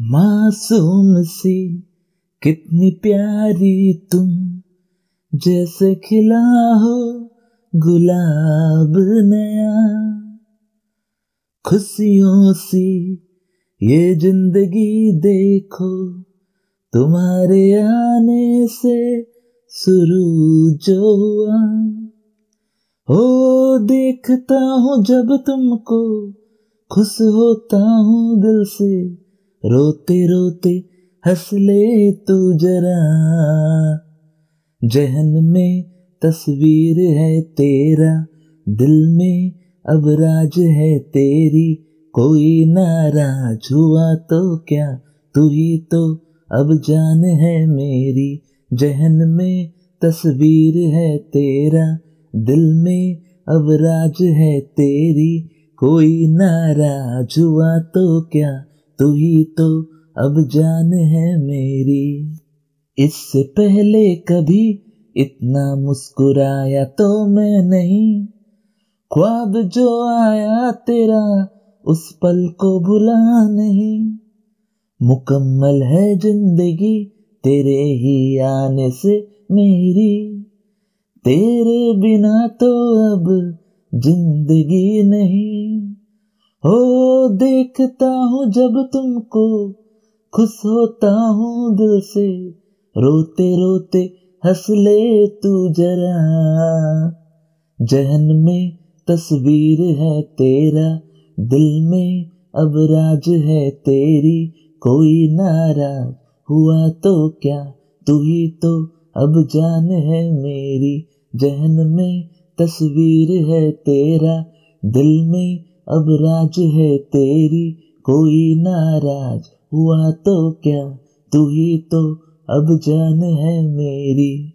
मासूम सी, कितनी प्यारी तुम। जैसे खिला हो गुलाब नया। खुशियों सी, ये ज़िंदगी देखो। तुम्हारे आने से शुरू जो हुआ। हो देखता हूँ जब तुमको, खुश होता हूँ दिल से। रोते रोते हंस ले तू जरा। जहन में तस्वीर है तेरा, दिल में अब राज है तेरी। कोई नाराज़ हुआ तो क्या, तू ही तो अब जान है मेरी। जहन में तस्वीर है तेरा, दिल में अब राज है तेरी। कोई नाराज़ हुआ तो क्या तू ही तो अब जान है मेरी। इससे पहले कभी इतना मुस्कुराया तो मैं नहीं। ख्वाब जो आया तेरा, उस पल को भुला नहीं। मुकम्मल है ज़िंदगी तेरे ही आने से मेरी। तेरे बिना तो अब ज़िंदगी नहीं। हो देखता हूँ जब तुमको, खुश होता हूँ दिल से। रोते रोते हंस ले तू जरा। जहन में तस्वीर है तेरा, दिल में अब राज है तेरी। कोई नाराज़ हुआ तो क्या, तू ही तो अब जान है मेरी। जहन में तस्वीर है तेरा, दिल में अब राज है तेरी, कोई नाराज़ हुआ तो क्या? तू ही तो अब जान है मेरी।